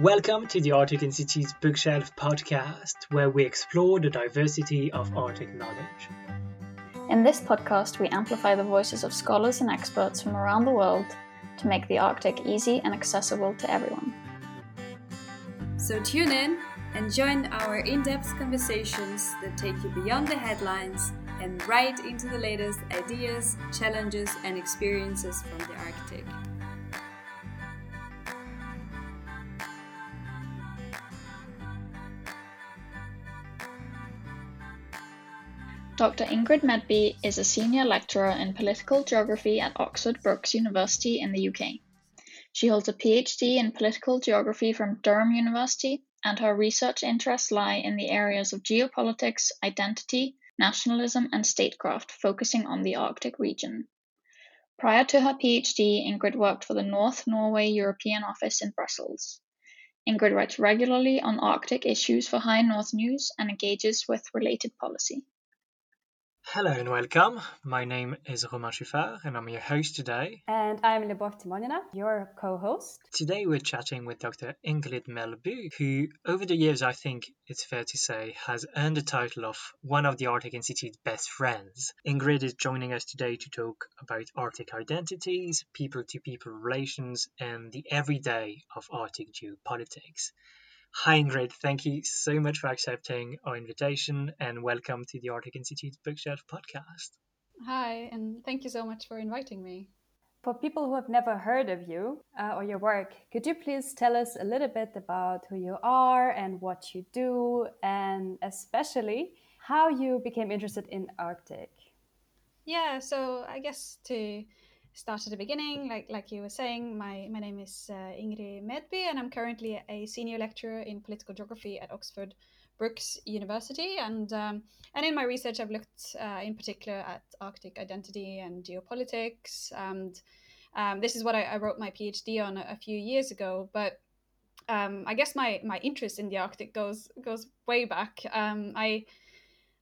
Welcome to the Arctic Institute's Bookshelf podcast, where we explore the diversity of Arctic knowledge. In this podcast, we amplify the voices of scholars and experts from around the world to make the Arctic easy and accessible to everyone. So tune in and join our in depth conversations that take you beyond the headlines and right into the latest ideas, challenges, and experiences from the Arctic. Dr. Ingrid Medby is a senior lecturer in political geography at Oxford Brookes University in the UK. She holds a PhD in political geography from Durham University, and her research interests lie in the areas of geopolitics, identity, nationalism, and statecraft, focusing on the Arctic region. Prior to her PhD, Ingrid worked for the North Norway European Office in Brussels. Ingrid writes regularly on Arctic issues for High North News and engages with related policy. Hello and welcome. My name is Romain Chuffart and I'm your host today. And I'm Liubov Timonina, your co host. Today we're chatting with Dr. Ingrid Medby, who, over the years, I think it's fair to say, has earned the title of one of the Arctic Institute's best friends. Ingrid is joining us today to talk about Arctic identities, people to people relations, and the everyday of Arctic geopolitics. Hi, Ingrid. Thank you so much for accepting our invitation and welcome to the Arctic Institute Bookshelf podcast. Hi, and thank you so much for inviting me. For people who have never heard of you uh, or your work, could you please tell us a little bit about who you are and what you do, and especially how you became interested in Arctic? Yeah, so I guess to start at the beginning, like like you were saying, my, my name is uh, Ingrid Medby, and I'm currently a senior lecturer in political geography at Oxford Brookes University. And um, and in my research, I've looked uh, in particular at Arctic identity and geopolitics. And um, this is what I, I, wrote my PhD on a, a few years ago. But um, I guess my my interest in the Arctic goes goes way back. Um, I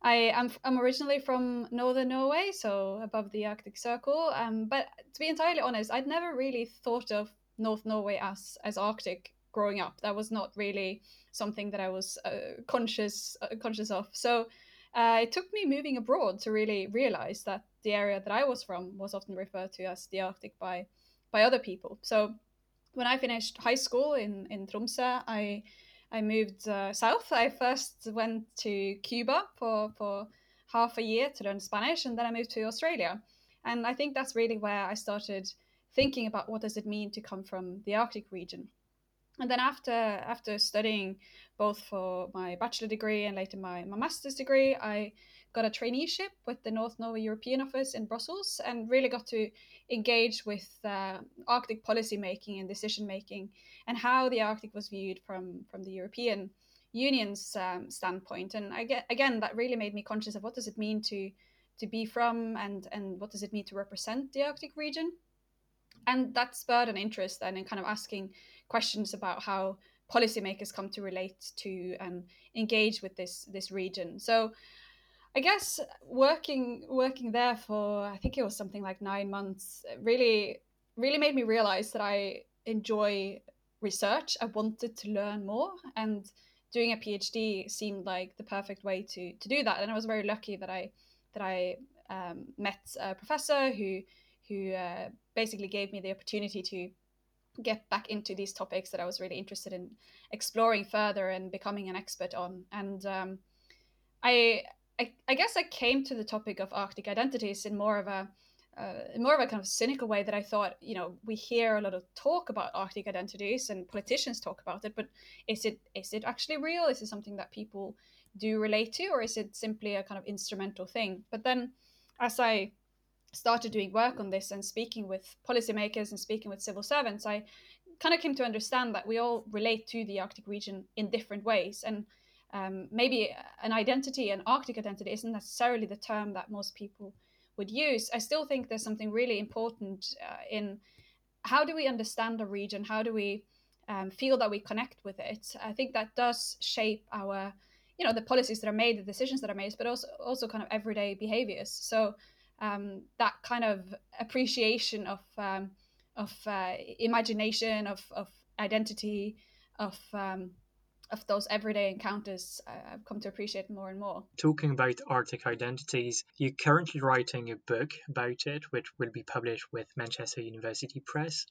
I am I'm originally from northern Norway, so above the Arctic Circle. Um, but to be entirely honest, I'd never really thought of North Norway as as Arctic growing up. That was not really something that I was uh, conscious uh, conscious of. So uh, it took me moving abroad to really realize that the area that I was from was often referred to as the Arctic by by other people. So when I finished high school in in Tromsø, I I moved uh, south. I first went to Cuba for, for half a year to learn Spanish, and then I moved to Australia. And I think that's really where I started thinking about what does it mean to come from the Arctic region. And then after after studying both for my bachelor degree and later my, my master's degree, I got a traineeship with the North Norway European Office in Brussels and really got to engage with uh, Arctic policy making and decision making and how the Arctic was viewed from, from the European Union's um, standpoint. And I get, again, that really made me conscious of what does it mean to to be from and and what does it mean to represent the Arctic region. And that spurred an interest then in kind of asking questions about how policymakers come to relate to and engage with this this region. So I guess working working there for I think it was something like nine months really really made me realize that I enjoy research. I wanted to learn more, and doing a PhD seemed like the perfect way to to do that. And I was very lucky that I that I um, met a professor who who uh, basically gave me the opportunity to get back into these topics that I was really interested in exploring further and becoming an expert on. And um, I I, I guess I came to the topic of Arctic identities in more of a uh, in more of a kind of cynical way that I thought, you know, we hear a lot of talk about Arctic identities and politicians talk about it, but is it is it actually real? Is it something that people do relate to, or is it simply a kind of instrumental thing? But then, as I started doing work on this and speaking with policymakers and speaking with civil servants, I kind of came to understand that we all relate to the Arctic region in different ways, and um, maybe an identity, an Arctic identity, isn't necessarily the term that most people would use. I still think there's something really important uh, in how do we understand a region? How do we um, feel that we connect with it? I think that does shape our, you know, the policies that are made, the decisions that are made, but also also kind of everyday behaviors. So um, that kind of appreciation of um, of uh, imagination, of of identity, of um, of those everyday encounters uh, I've come to appreciate more and more. Talking about Arctic identities, you're currently writing a book about it, which will be published with Manchester University Press.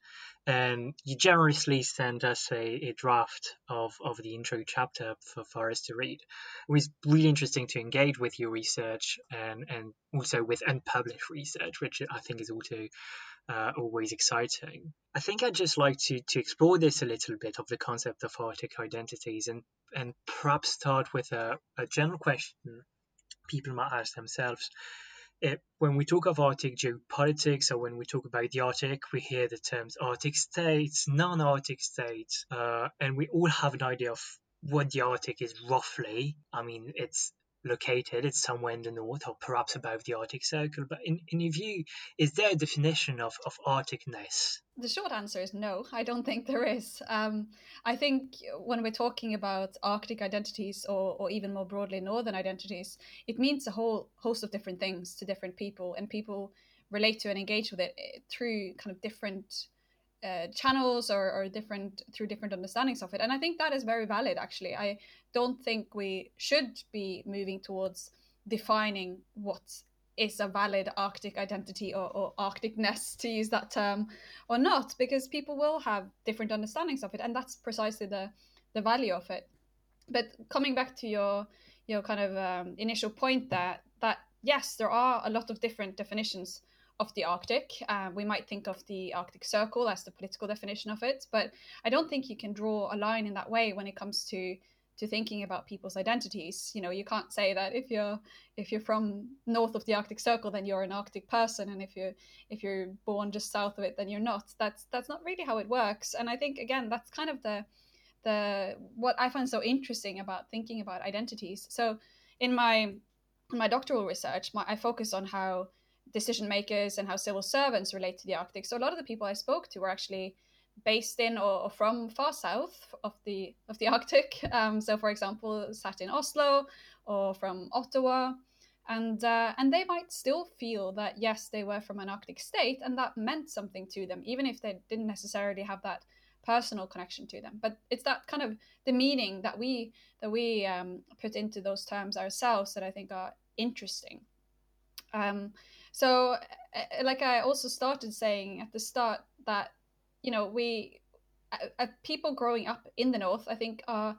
And you generously sent us a, a draft of, of the intro chapter for, for us to read. It was really interesting to engage with your research and, and also with unpublished research, which I think is also uh, always exciting. I think I'd just like to, to explore this a little bit of the concept of Arctic identities and, and perhaps start with a, a general question people might ask themselves. It, when we talk of Arctic geopolitics or when we talk about the Arctic, we hear the terms Arctic states, non Arctic states, uh, and we all have an idea of what the Arctic is roughly. I mean, it's located. It's somewhere in the north or perhaps above the Arctic Circle. But in, in your view, is there a definition of, of Arcticness? The short answer is no, I don't think there is. Um, I think when we're talking about Arctic identities or, or even more broadly Northern identities, it means a whole host of different things to different people, and people relate to and engage with it eh, through kind of different uh, channels or, or different through different understandings of it. And i think that is very valid actually. I don't think we should be moving towards defining what is a valid arctic identity or, or arcticness to use that term or not because people will have different understandings of it and that's precisely the the value of it. But coming back to your your kind of um, initial point that that yes there are a lot of different definitions of the Arctic. Uh, we might think of the Arctic Circle as the political definition of it, but I don't think you can draw a line in that way when it comes to to thinking about people's identities. You know, you can't say that if you're if you're from north of the Arctic Circle, then you're an Arctic person, and if you're if you're born just south of it, then you're not. That's that's not really how it works. And I think again, that's kind of the the what I find so interesting about thinking about identities. So in my in my doctoral research, my, I focus on how decision makers and how civil servants relate to the Arctic. So a lot of the people I spoke to were actually based in or, or from far south of the of the Arctic. Um, so, for example, sat in Oslo or from Ottawa, and uh, and they might still feel that yes, they were from an Arctic state, and that meant something to them, even if they didn't necessarily have that personal connection to them. But it's that kind of the meaning that we that we um, put into those terms ourselves that I think are interesting. Um, so, like I also started saying at the start that you know we uh, people growing up in the north, I think, are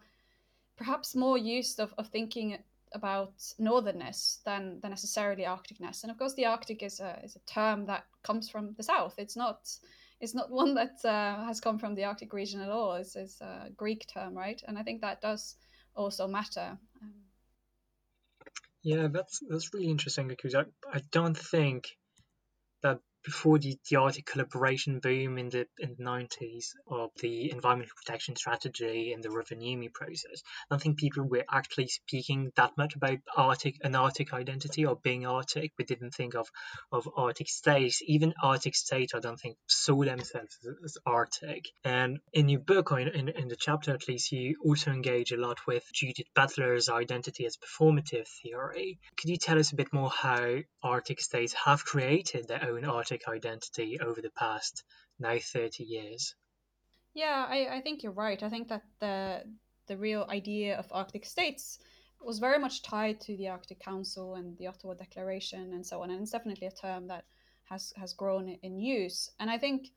perhaps more used of, of thinking about northernness than, than necessarily arcticness and of course the arctic is a, is a term that comes from the south. It's not it's not one that uh, has come from the arctic region at all. It's, it's a greek term right? And i think that does also matter um, yeah, that's that's really interesting because I, I don't think before the, the Arctic collaboration boom in the in the 90s of the environmental protection strategy and the Rovaniemi process, I don't think people were actually speaking that much about Arctic an Arctic identity or being Arctic. We didn't think of, of Arctic states. Even Arctic states, I don't think, saw themselves as, Arctic. And in your book, or in, in, in the chapter at least, you also engage a lot with Judith Butler's identity as performative theory. Could you tell us a bit more how Arctic states have created their own Arctic identity over the past now 30 years. Yeah, I, I think you're right. I think that the the real idea of Arctic states was very much tied to the Arctic Council and the Ottawa Declaration and so on. And it's definitely a term that has has grown in use. And I think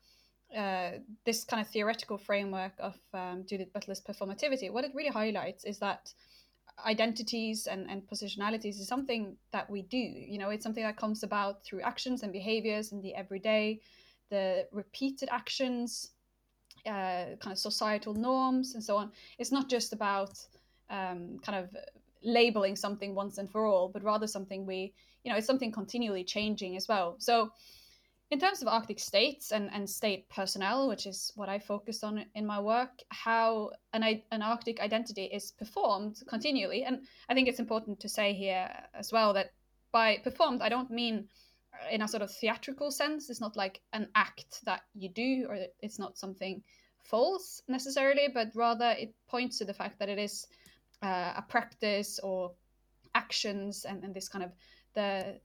uh, this kind of theoretical framework of um, Judith Butler's performativity, what it really highlights is that identities and, and positionalities is something that we do. You know, it's something that comes about through actions and behaviors in the everyday, the repeated actions, uh, kind of societal norms, and so on. It's not just about um, kind of labeling something once and for all, but rather something we, you know, it's something continually changing as well. So in terms of Arctic states and, and state personnel, which is what I focused on in my work, how an, an Arctic identity is performed continually. And I think it's important to say here as well that by performed, I don't mean in a sort of theatrical sense. It's not like an act that you do, or it's not something false necessarily, but rather it points to the fact that it is uh, a practice or actions and, and this kind of the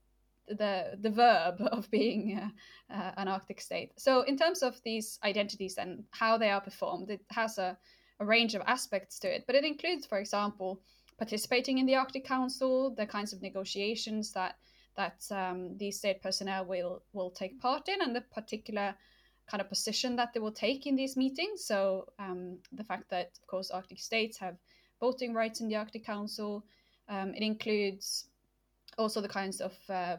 the the verb of being uh, uh, an Arctic state. So in terms of these identities and how they are performed, it has a a range of aspects to it, but it includes, for example, participating in the Arctic Council, the kinds of negotiations that that um, these state personnel will will take part in, and the particular kind of position that they will take in these meetings. So um, the fact that, of course, Arctic states have voting rights in the Arctic Council. Um, it includes also the kinds of uh,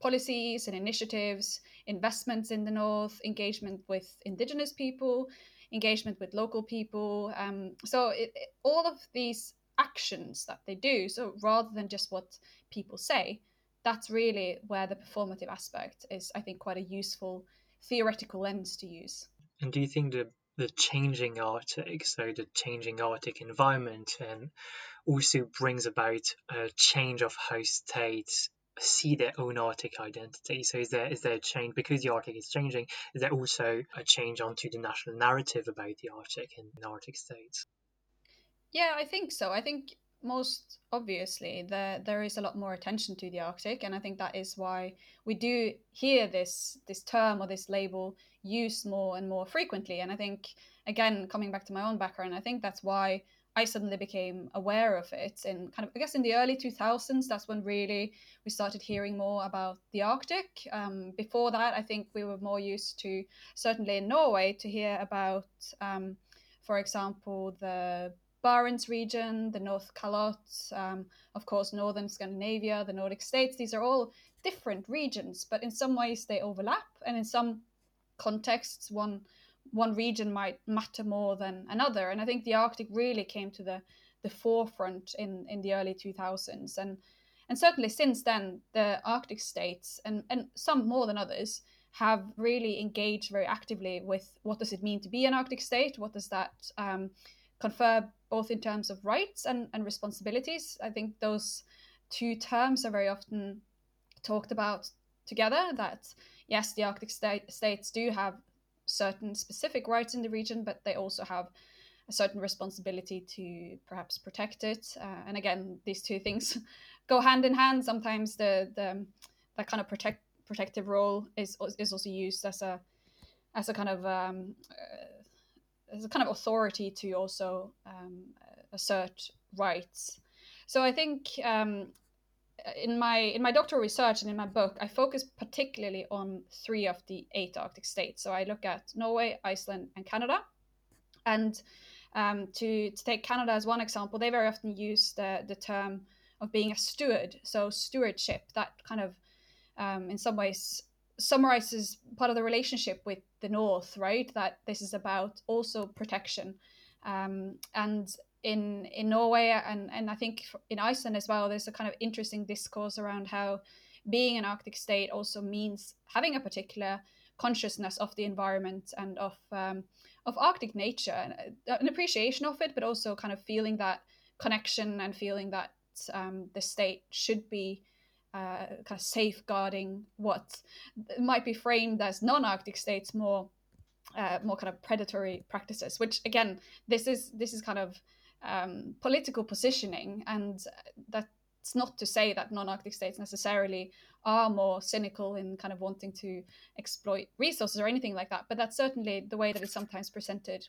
policies and initiatives, investments in the north, engagement with indigenous people, engagement with local people. Um, so it, it, all of these actions that they do, so rather than just what people say, that's really where the performative aspect is, I think, quite a useful theoretical lens to use. And do you think the the changing Arctic, so the changing Arctic environment, and also brings about a change of how states see their own Arctic identity. So is there is there a change because the Arctic is changing? Is there also a change onto the national narrative about the Arctic in, the Arctic states? Yeah, I think so. I think most obviously there there is a lot more attention to the Arctic, and I think that is why we do hear this this term or this label used more and more frequently. And I think again, coming back to my own background, I think that's why I suddenly became aware of it in kind of I guess in the early 2000s. That's when really we started hearing more about the Arctic. Um, before that, I think we were more used to certainly in Norway to hear about, um, for example, the Barents region, the North Calotte, um, of course, northern Scandinavia, the Nordic states. These are all different regions, but in some ways they overlap, and in some contexts, one one region might matter more than another. And I think the Arctic really came to the the forefront in in the early 2000s, and and certainly since then, the Arctic states and and some more than others have really engaged very actively with what does it mean to be an Arctic state? What does that um, confer both in terms of rights and, and responsibilities. I think those two terms are very often talked about together that yes, the Arctic state, states do have certain specific rights in the region, but they also have a certain responsibility to perhaps protect it. Uh, and again, these two things go hand in hand. Sometimes the, the that kind of protect protective role is is also used as a as a kind of um, uh, as a kind of authority to also um, assert rights. So I think um, in my in my doctoral research and in my book, I focus particularly on three of the eight Arctic states. So I look at Norway, Iceland, and Canada. And um, to, to take Canada as one example, they very often use the, the term of being a steward. So stewardship, that kind of um, in some ways summarizes part of the relationship with the North, right? That this is about also protection. Um, and in in Norway and and I think in Iceland as well, there's a kind of interesting discourse around how being an Arctic state also means having a particular consciousness of the environment and of um, of Arctic nature and uh, an appreciation of it, but also kind of feeling that connection and feeling that um, the state should be uh, kind of safeguarding what might be framed as non-Arctic states more uh, more kind of predatory practices. Which again, this is this is kind of um, political positioning, and that's not to say that non-Arctic states necessarily are more cynical in kind of wanting to exploit resources or anything like that. But that's certainly the way that it's sometimes presented.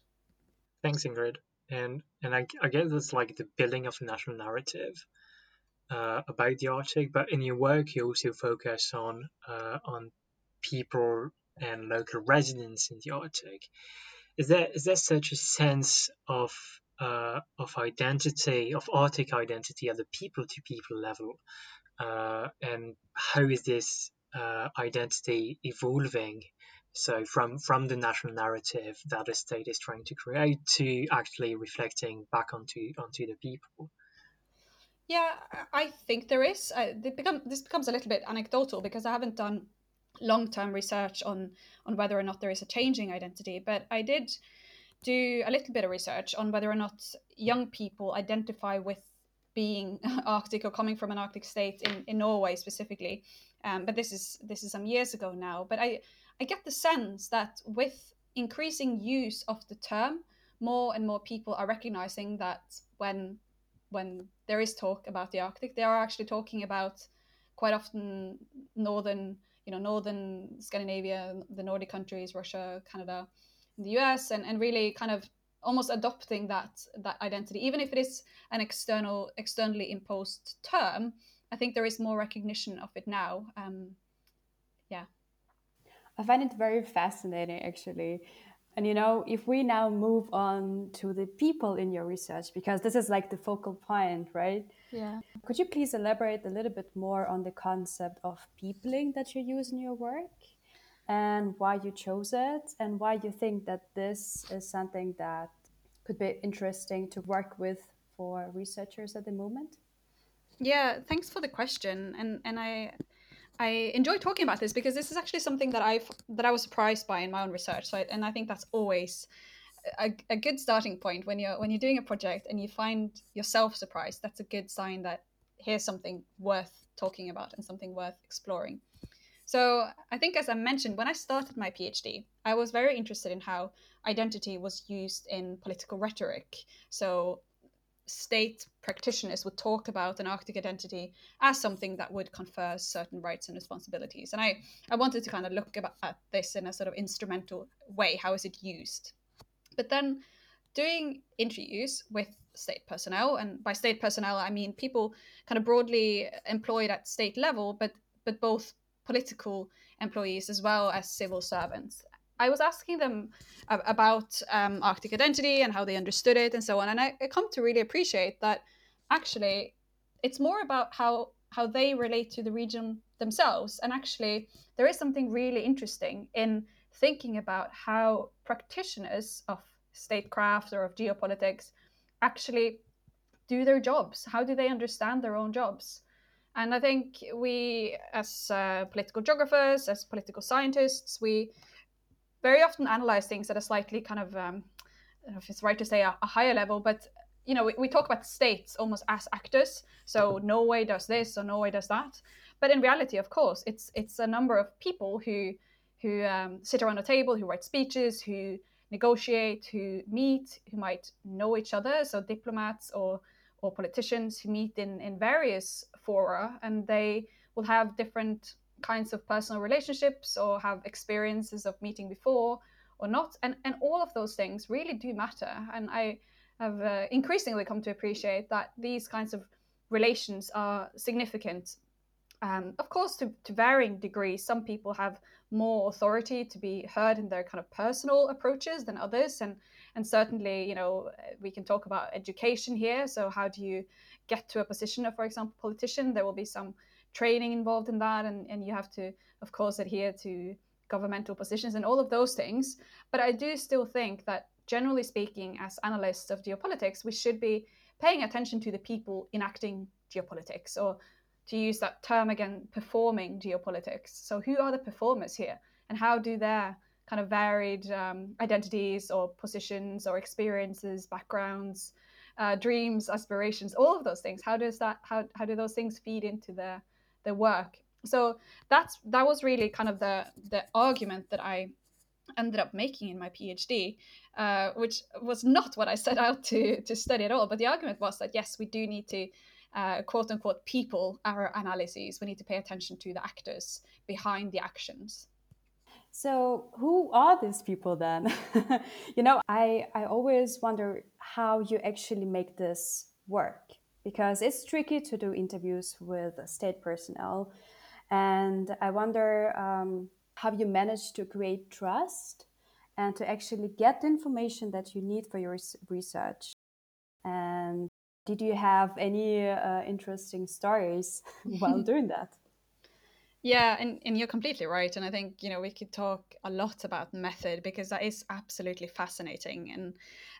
Thanks, Ingrid. And and I, I guess it's like the building of a national narrative uh, about the Arctic, but in your work you also focus on uh, on people and local residents in the Arctic. Is there is there such a sense of uh, of identity of Arctic identity at the people to people level, uh, and how is this uh, identity evolving? So from from the national narrative that the state is trying to create to actually reflecting back onto onto the people. Yeah, I think there is. Uh, become, this becomes a little bit anecdotal because I haven't done long-term research on on whether or not there is a changing identity, but I did do a little bit of research on whether or not young people identify with being Arctic or coming from an Arctic state in, in Norway specifically. Um, but this is this is some years ago now. But I I get the sense that with increasing use of the term, more and more people are recognizing that when when there is talk about the Arctic, they are actually talking about quite often northern, you know, northern Scandinavia, the Nordic countries, Russia, Canada, the US, and, and really kind of almost adopting that that identity. Even if it is an external externally imposed term i think there is more recognition of it now um, yeah. I find it very fascinating actually. And you know if we now move on to the people in your research because this is like the focal point right? Yeah. Could you please elaborate a little bit more on the concept of peopling that you use in your work and why you chose it and why you think that this is something that could be interesting to work with for researchers at the moment? Yeah, thanks for the question. And and I I enjoy talking about this because this is actually something that I've that I was surprised by in my own research. So I, and I think that's always a, a good starting point when you're when you're doing a project and you find yourself surprised. That's a good sign that here's something worth talking about and something worth exploring. So I think, as I mentioned, when I started my PhD, I was very interested in how identity was used in political rhetoric. So state practitioners would talk about an Arctic identity as something that would confer certain rights and responsibilities. And I, I wanted to kind of look about, at this in a sort of instrumental way. How is it used? But then doing interviews with state personnel, and by state personnel, I mean people kind of broadly employed at state level, but but both political employees as well as civil servants. I was asking them about um, Arctic identity and how they understood it and so on. And I, I come to really appreciate that actually it's more about how how they relate to the region themselves. And actually, there is something really interesting in thinking about how practitioners of statecraft or of geopolitics actually do their jobs. How do they understand their own jobs? And I think we, as uh, political geographers, as political scientists, we very often analyze things at a slightly kind of, um, I don't know if it's right to say a, a higher level, but you know, we, we, talk about states almost as actors. So Norway does this, or Norway does that. But in reality, of course, it's it's a number of people who who um, sit around a table, who write speeches, who negotiate, who meet, who might know each other. So diplomats or or politicians who meet in, in various fora and they will have different kinds of personal relationships or have experiences of meeting before or not. And, and all of those things really do matter. And I have uh, increasingly come to appreciate that these kinds of relations are significant. Um, of course, to, to varying degrees, some people have more authority to be heard in their kind of personal approaches than others. And and certainly you know we can talk about education here so how do you get to a position of for example politician there will be some training involved in that and, and you have to of course adhere to governmental positions and all of those things. But i do still think that generally speaking as analysts of geopolitics we should be paying attention to the people enacting geopolitics or to use that term again performing geopolitics. So who are the performers here? And how do their kind of varied um, identities or positions or experiences, backgrounds, uh, dreams, aspirations, all of those things. How does that how how do those things feed into the the work? So that's that was really kind of the the argument that I ended up making in my PhD, uh, which was not what I set out to to study at all. But the argument was that yes, we do need to. Uh, quote unquote people our analyses we need to pay attention to the actors behind the actions so, who are these people then? you know, I, I always wonder how you actually make this work because it's tricky to do interviews with state personnel. And I wonder um, how you manage to create trust and to actually get the information that you need for your research. And did you have any uh, interesting stories while doing that? Yeah, and, and you're completely right. And I think, you know, we could talk a lot about method because that is absolutely fascinating. And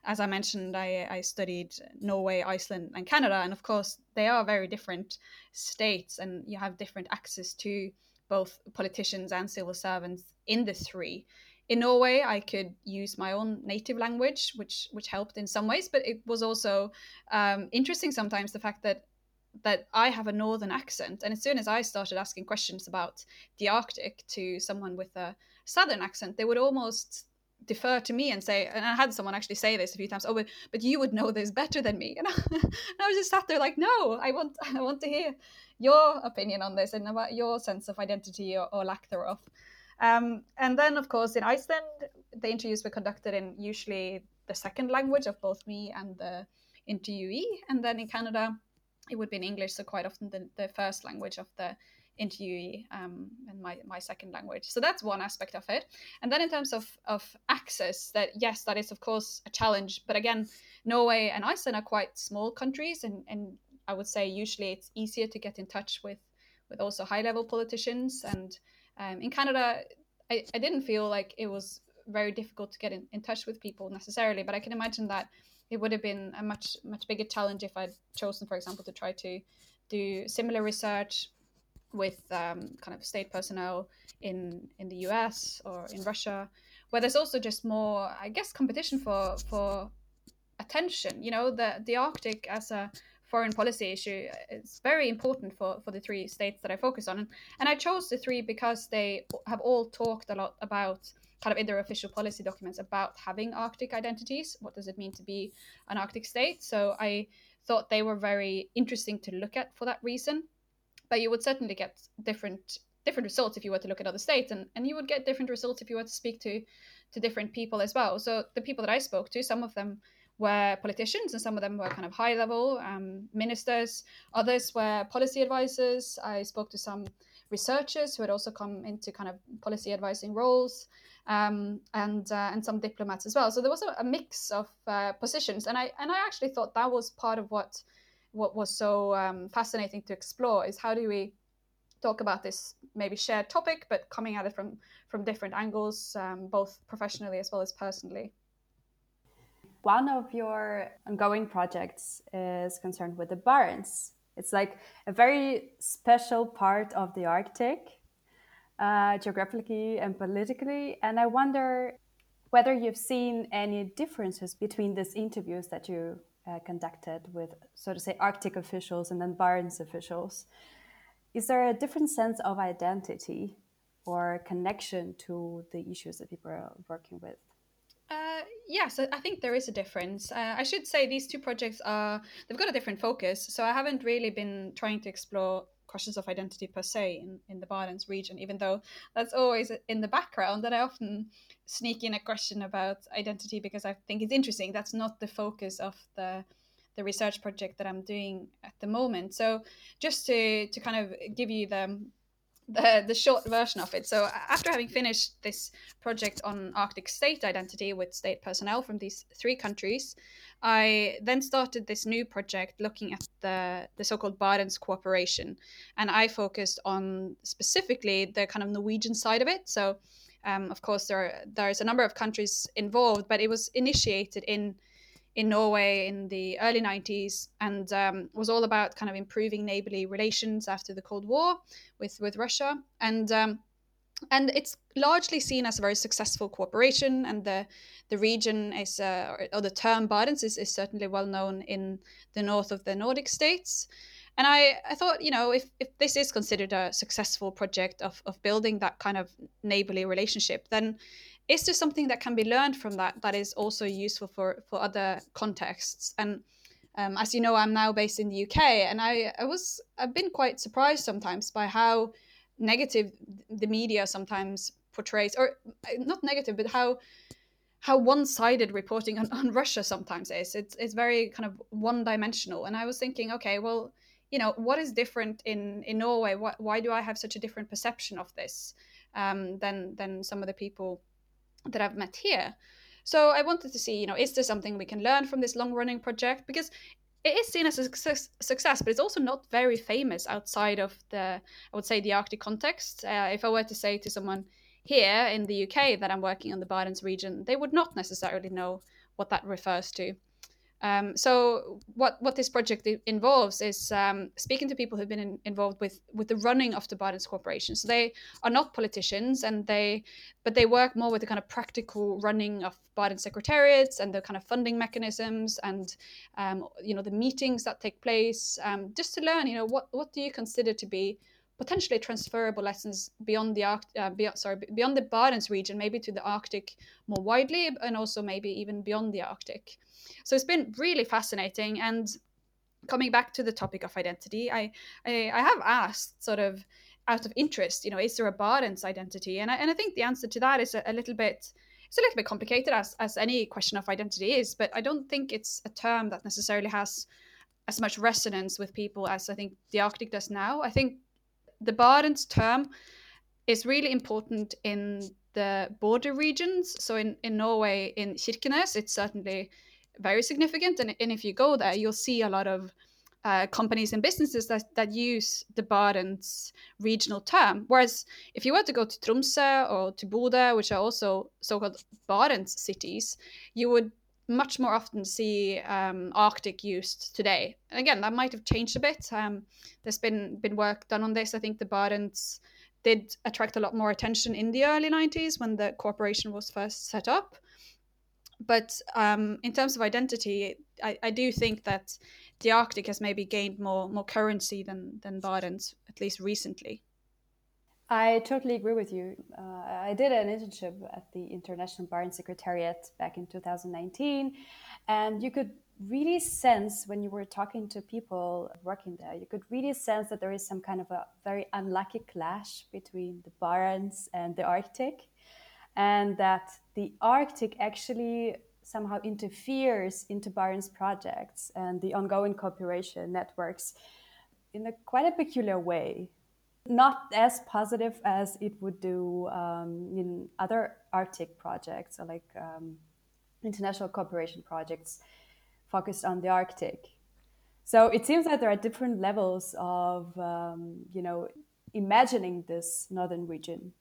as I mentioned, I, I studied Norway, Iceland, and Canada. And of course, they are very different states, and you have different access to both politicians and civil servants in the three. In Norway, I could use my own native language, which which helped in some ways, but it was also um, interesting sometimes the fact that that I have a northern accent. And as soon as I started asking questions about the Arctic to someone with a southern accent, they would almost defer to me and say, and I had someone actually say this a few times, oh, but, but you would know this better than me. And I, and I was just sat there like, no, I want, I want to hear your opinion on this and about your sense of identity or, or lack thereof. Um, and then, of course, in Iceland, the interviews were conducted in usually the second language of both me and the interviewee. And then in Canada, it would be in English, so quite often the, the first language of the interviewee um, and my, my second language. So that's one aspect of it. And then in terms of, of access, that yes, that is of course a challenge. But again, Norway and Iceland are quite small countries, and, and I would say usually it's easier to get in touch with with also high level politicians. And um, in Canada, I, I didn't feel like it was very difficult to get in, in touch with people necessarily, but I can imagine that it would have been a much much bigger challenge if I'd chosen, for example, to try to do similar research with um, kind of state personnel in in the US or in Russia, where there's also just more, I guess, competition for for attention. You know, the the Arctic as a foreign policy issue is very important for, for the three states that I focus on. And I chose the three because they have all talked a lot about kind of in their official policy documents about having Arctic identities. What does it mean to be an Arctic state? So I thought they were very interesting to look at for that reason. But you would certainly get different different results if you were to look at other states and, and you would get different results if you were to speak to to different people as well. So the people that I spoke to, some of them were politicians and some of them were kind of high level um, ministers. Others were policy advisors. I spoke to some researchers who had also come into kind of policy advising roles um, and uh, and some diplomats as well. So there was a, a mix of uh, positions, and I and I actually thought that was part of what what was so um, fascinating to explore is how do we talk about this maybe shared topic, but coming at it from from different angles, um, both professionally as well as personally. One of your ongoing projects is concerned with the Barents. It's like a very special part of the Arctic uh, geographically and politically. And I wonder whether you've seen any differences between these interviews that you uh, conducted with, so to say, Arctic officials and then Barents officials. Is there a different sense of identity or connection to the issues that people are working with? Uh, yes, I think there is a difference. Uh, I should say these two projects are they've got a different focus. So I haven't really been trying to explore questions of identity per se in, in the Barents region, even though that's always in the background. That I often sneak in a question about identity because I think it's interesting. That's not the focus of the the research project that I'm doing at the moment. So just to to kind of give you the the, the short version of it. So after having finished this project on Arctic state identity with state personnel from these three countries, I then started this new project looking at the, the so-called Barents cooperation. And I focused on specifically the kind of Norwegian side of it. So um, of course there there's a number of countries involved, but it was initiated in in Norway in the early 90s and um, was all about kind of improving neighborly relations after the Cold War with, with Russia. And um, and it's largely seen as a very successful cooperation and the the region is uh, or, the term Barents is, is certainly well known in the north of the Nordic states and I, I thought you know if, if this is considered a successful project of, of building that kind of neighborly relationship then is there something that can be learned from that that is also useful for for other contexts? And um, as you know i'm now based in the uk and i i was i've been quite surprised sometimes by how negative the media sometimes portrays or uh, not negative but how how one-sided reporting on, on russia sometimes is. It's it's very kind of one-dimensional. And i was thinking okay well you know what is different in in norway? What, why do i have such a different perception of this um, than than some of the people that I've met here. So I wanted to see, you know, is there something we can learn from this long running project? Because it is seen as a success, success, but it's also not very famous outside of the, I would say, the Arctic context. Uh, if I were to say to someone here in the UK that I'm working on the Barents region, they would not necessarily know what that refers to. Um, so what what this project involves is um, speaking to people who've been in, involved with with the running of the Barents Cooperation. So they are not politicians, and they but they work more with the kind of practical running of Barents secretariats and the kind of funding mechanisms and um, you know the meetings that take place, um, just to learn you know what what do you consider to be potentially transferable lessons beyond the uh, beyond, sorry beyond the Barents region, maybe to the Arctic more widely, and also maybe even beyond the Arctic. So it's been really fascinating. And coming back to the topic of identity, I, I, I have asked sort of out of interest, you know, is there a Barents identity? And I, and I think the answer to that is a, a little bit it's a little bit complicated as as any question of identity is, but I don't think it's a term that necessarily has as much resonance with people as I think the Arctic does now. I think the Barents term is really important in the border regions. So in, in Norway, in Kirkenes, it's certainly very significant. And, and if you go there, you'll see a lot of uh, companies and businesses that, that use the Barents regional term. Whereas if you were to go to Tromsø or to Bodø, which are also so-called Barents cities, you would much more often see um, Arctic used today. And again, that might have changed a bit. Um, there's been been work done on this. I think the Barents did attract a lot more attention in the early 90s when the corporation was first set up. But um, in terms of identity, I, I, do think that the Arctic has maybe gained more more currency than than Barents, at least recently. I totally agree with you. Uh, I did an internship at the International Barents Secretariat back in 2019, and you could really sense when you were talking to people working there, you could really sense that there is some kind of a very unlucky clash between the Barents and the Arctic, and that the Arctic actually somehow interferes into Barents projects and the ongoing cooperation networks in a quite a peculiar way. Not as positive as it would do um, in other Arctic projects, or like um, international cooperation projects focused on the Arctic. So it seems that there are different levels of, um, you know, imagining this northern region.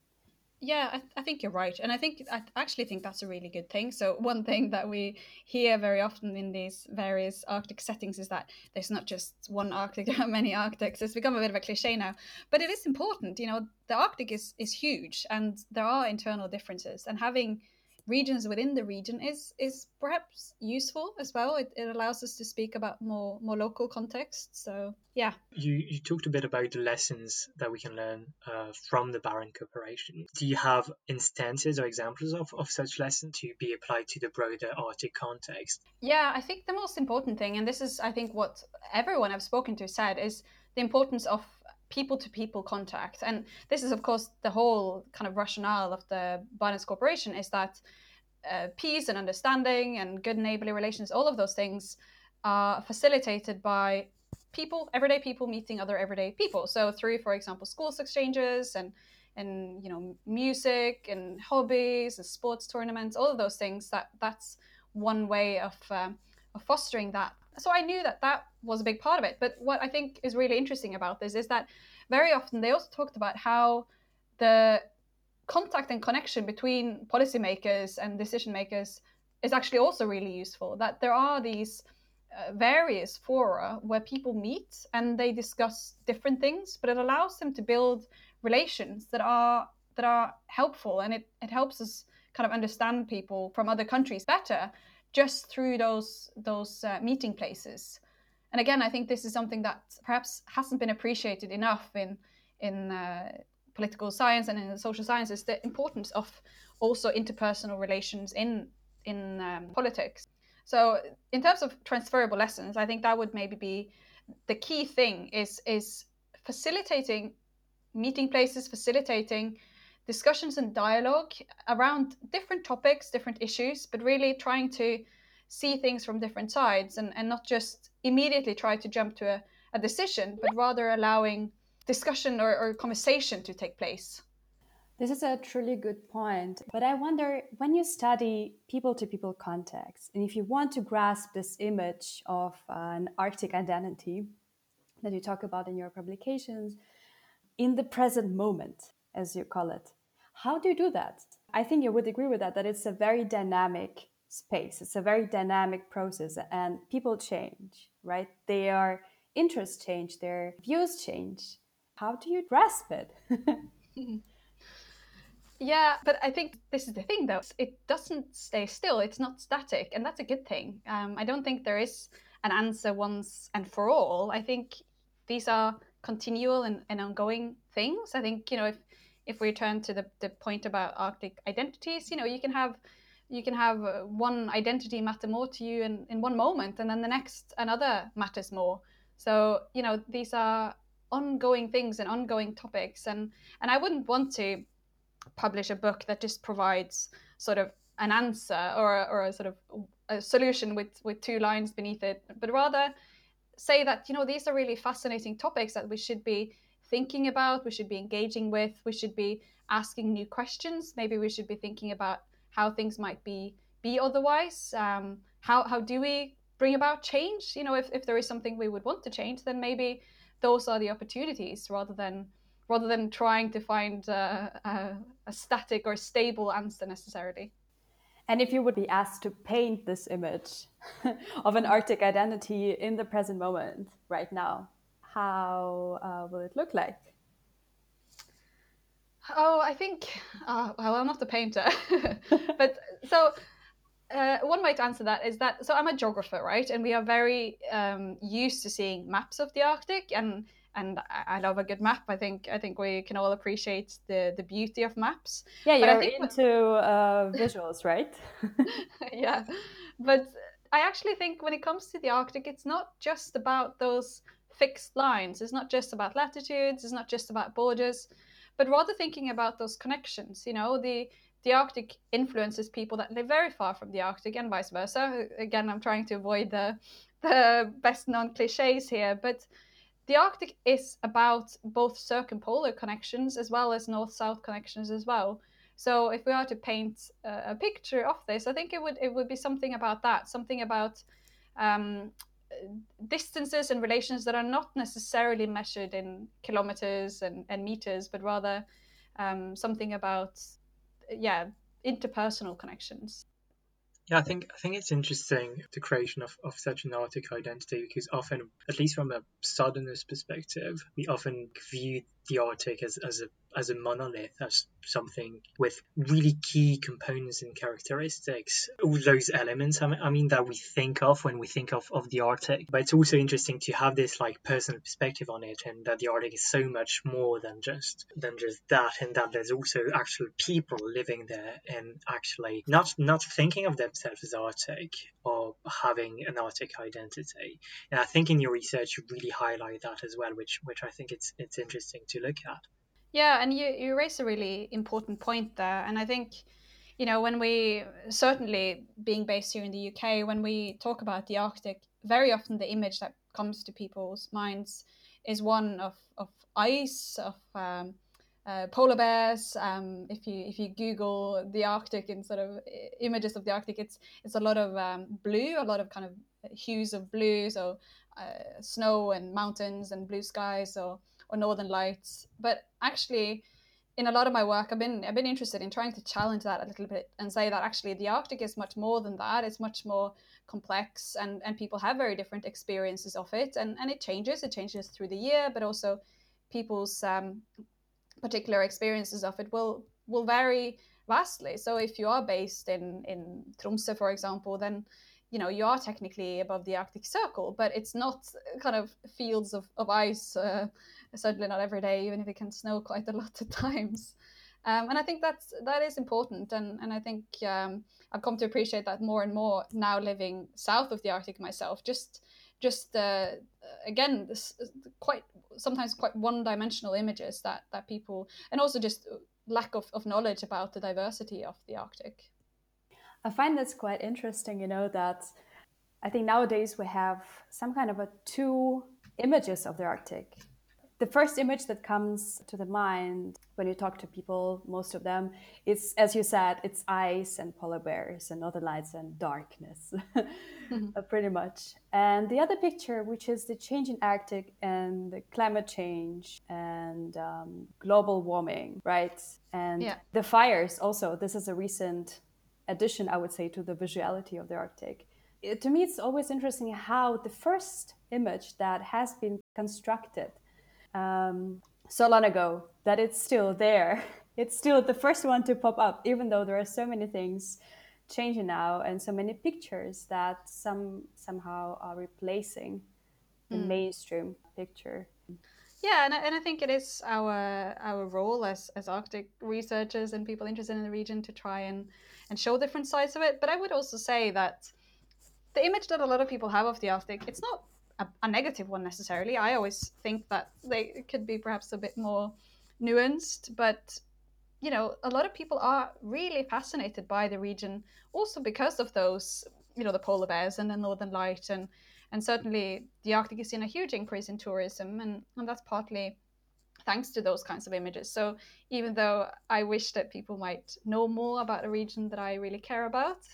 Yeah, I, I, think you're right, and I think I actually think that's a really good thing. So one thing that we hear very often in these various Arctic settings is that there's not just one Arctic; there are many Arctics. It's become a bit of a cliche now, but it is important. You know, the Arctic is is huge, and there are internal differences, and having regions within the region is is perhaps useful as well. It, it allows us to speak about more more local context. So yeah. You you talked a bit about the lessons that we can learn uh, from the Barents Cooperation. Do you have instances or examples of, of such lessons to be applied to the broader Arctic context? Yeah, I think the most important thing, and this is I think what everyone I've spoken to said, is the importance of people to people contact. And this is, of course, the whole kind of rationale of the Barents Cooperation is that uh, peace and understanding and good neighborly relations, all of those things are facilitated by people, everyday people meeting other everyday people. So through, for example, schools exchanges and and you know music and hobbies and sports tournaments, all of those things. That that's one way of um, of fostering that so I knew that that was a big part of it. But what I think is really interesting about this is that very often they also talked about how the contact and connection between policymakers and decision makers is actually also really useful. That there are these uh, various fora where people meet and they discuss different things, but it allows them to build relations that are that are helpful and it, it helps us kind of understand people from other countries better just through those those uh, meeting places. And again, I think this is something that perhaps hasn't been appreciated enough in in uh, political science and in social sciences. The importance of also interpersonal relations in in um, politics. So, in terms of transferable lessons, I think that would maybe be the key thing is is facilitating meeting places, facilitating discussions and dialogue around different topics, different issues, but really trying to see things from different sides and, and not just immediately try to jump to a, a decision, but rather allowing discussion or, or conversation to take place. This is a truly good point. But I wonder when you study people to people contacts, and if you want to grasp this image of uh, an Arctic identity that you talk about in your publications in the present moment, as you call it, how do you do that? I think you would agree with that, that it's a very dynamic space. It's a very dynamic process and people change, right? Their interests change, their views change. How do you grasp it? yeah, but I think this is the thing though. It doesn't stay still, it's not static, and that's a good thing. Um, I don't think there is an answer once and for all. I think these are continual and, and ongoing things. I think, you know, if if we return to the, the point about Arctic identities, you know, you can have you can have uh, one identity matter more to you in, in one moment and then the next another matters more. So you know these are ongoing things and ongoing topics and and i wouldn't want to publish a book that just provides sort of an answer or a, or a sort of a solution with with two lines beneath it, but rather say that you know these are really fascinating topics that we should be thinking about, we should be engaging with, we should be asking new questions. Maybe we should be thinking about how things might be be otherwise. Um, how how do we bring about change? You know, if, if there is something we would want to change, then maybe those are the opportunities rather than rather than trying to find a, a static or stable answer necessarily. And if you would be asked to paint this image of an Arctic identity in the present moment, right now, how uh, will it look like? Oh, I think, uh, well, I'm not a painter, but so uh, one way to answer that is that so I'm a geographer, right? And we are very um, used to seeing maps of the Arctic, and and I love a good map. I think I think we can all appreciate the the beauty of maps. Yeah, you're into uh, visuals, right? yeah, but I actually think when it comes to the Arctic, it's not just about those fixed lines. It's not just about latitudes. It's not just about borders, but rather thinking about those connections. You know, the the Arctic influences people that live very far from the Arctic and vice versa. Again, I'm trying to avoid the the best known cliches here, but the Arctic is about both circumpolar connections as well as north-south connections as well. So if we are to paint a, a picture of this, I think it would it would be something about that, something about um, distances and relations that are not necessarily measured in kilometers and, and meters, but rather um, something about yeah interpersonal connections. Yeah, I think I think it's interesting the creation of, of such an Arctic identity because often, at least from a Southerner's perspective, we often view the Arctic as, as a as a monolith, as something with really key components and characteristics. All those elements, I mean, that we think of when we think of, of the Arctic. But it's also interesting to have this like personal perspective on it, and that the Arctic is so much more than just than just that, and that there's also actual people living there and actually not not thinking of themselves as Arctic or having an Arctic identity. And I think in your research you really highlight that as well, which which I think it's it's interesting to look at. Yeah, and you, you raise a really important point there. And I think, you know, when we, certainly being based here in the UK, when we talk about the Arctic, very often the image that comes to people's minds is one of, of ice, of um, uh, polar bears. Um, if you if you Google the Arctic and sort of images of the Arctic, it's it's a lot of um, blue, a lot of kind of hues of blue, so uh, snow and mountains and blue skies. So or northern lights. But actually in a lot of my work i've been i've been interested in trying to challenge that a little bit and say that actually the arctic is much more than that. It's much more complex and and people have very different experiences of it. And and it changes. It changes through the year but also people's um, particular experiences of it will will vary vastly. So if you are based in in tromsø for example then you know you are technically above the arctic circle but it's not kind of fields of, of ice uh, certainly not every day, even if it can snow quite a lot of times. Um, and I think that's that is important, and and I think um, I've come to appreciate that more and more now living south of the Arctic myself. Just just uh, again, this quite sometimes quite one-dimensional images that that people, and also just lack of, of knowledge about the diversity of the Arctic. I find this quite interesting. You know that I think nowadays we have some kind of a two images of the Arctic the first image that comes to the mind when you talk to people, most of them, is, as you said, it's ice and polar bears and other lights and darkness, mm-hmm. Pretty much. And the other picture, which is the change in Arctic and the climate change and um, global warming, right? And yeah. the fires also. This is a recent addition, I would say, to the visuality of the Arctic. It, to me, it's always interesting how the first image that has been constructed um, so long ago that it's still there. It's still the first one to pop up, even though there are so many things changing now and so many pictures that some somehow are replacing the mm. mainstream picture. Yeah, and I, and I think it is our our role as, as Arctic researchers and people interested in the region to try and, and show different sides of it. But I would also say that the image that a lot of people have of the Arctic, it's not a, a, negative one necessarily. I always think that they could be perhaps a bit more nuanced, but you know, a lot of people are really fascinated by the region, also because of those, you know, the polar bears and the northern light, and and certainly the Arctic is seeing a huge increase in tourism, and and that's partly thanks to those kinds of images. So even though I wish that people might know more about a region that I really care about,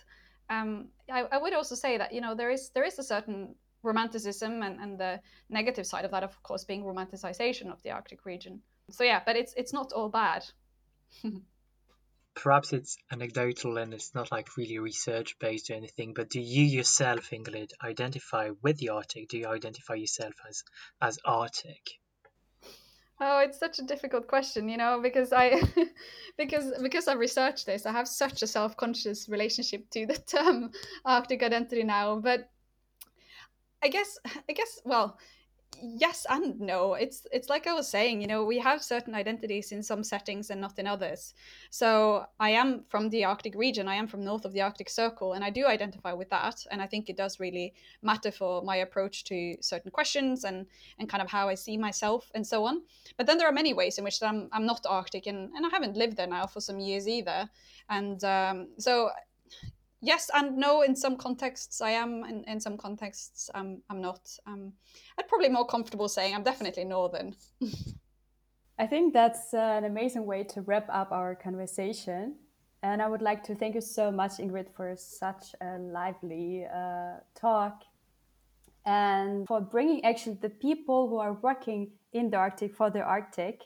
um, I, I, would also say that you know there is there is a certain romanticism and, and the negative side of that, of course, being romanticization of the Arctic region. So yeah, but it's it's not all bad. Perhaps it's anecdotal and it's not like really research based or anything, but do you yourself, Ingrid, identify with the Arctic? Do you identify yourself as as Arctic? Oh, it's such a difficult question, you know, because I because because I've researched this, I have such a self-conscious relationship to the term Arctic identity now. But I guess I guess well, yes and no. It's it's like i was saying you know we have certain identities in some settings and not in others. So i am from the arctic region. I am from north of the arctic circle and i do identify with that and i think it does really matter for my approach to certain questions and and kind of how i see myself and so on. But then there are many ways in which i'm, I'm not arctic and, and i haven't lived there now for some years either. And um, so yes and no in some contexts i am in, in some contexts um, i'm not. Um, i'm probably more comfortable saying i'm definitely northern. I think that's uh, an amazing way to wrap up our conversation. And i would like to thank you so much ingrid for such a lively uh, talk. And for bringing actually the people who are working in the arctic for the arctic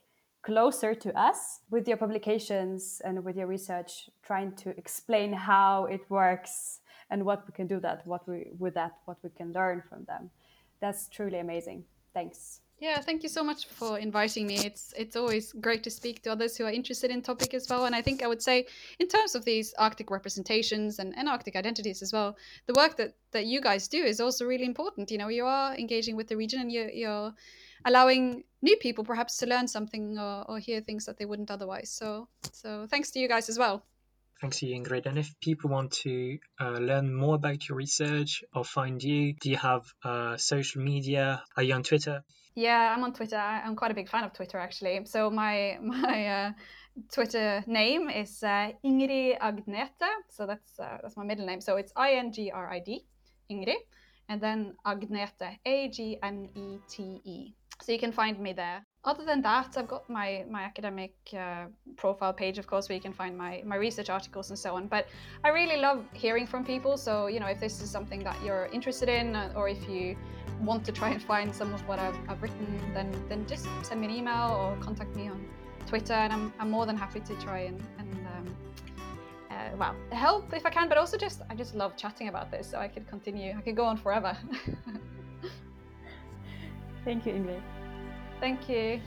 closer to us with your publications and with your research trying to explain how it works and what we can do that what we with that what we can learn from them. That's truly amazing. Thanks. Yeah thank you so much for inviting me. It's it's always great to speak to others who are interested in topic as well. And i think i would say in terms of these arctic representations and, and arctic identities as well the work that that you guys do is also really important. You know you are engaging with the region and you're, you're allowing new people perhaps to learn something or, or hear things that they wouldn't otherwise. So, so thanks to you guys as well. Thanks to you, Ingrid. And if people want to uh, learn more about your research or find you, do you have uh, social media? Are you on Twitter? Yeah, I'm on Twitter. I'm quite a big fan of Twitter, actually. So my my uh, Twitter name is uh, Ingrid Agnete. So that's uh, that's my middle name. So it's I N G R I D, Ingrid, and then Agnete, A G N E T E. So you can find me there. Other than that, I've got my, my academic uh, profile page, of course, where you can find my, my research articles and so on. But I really love hearing from people. So, you know, if this is something that you're interested in, uh, or if you want to try and find some of what I've, I've written, then, then just send me an email or contact me on Twitter. And I'm, I'm more than happy to try and, and um, uh, well, help if I can, but also just, I just love chatting about this. So I could continue, I could go on forever. Thank you, Ingrid. Thank you.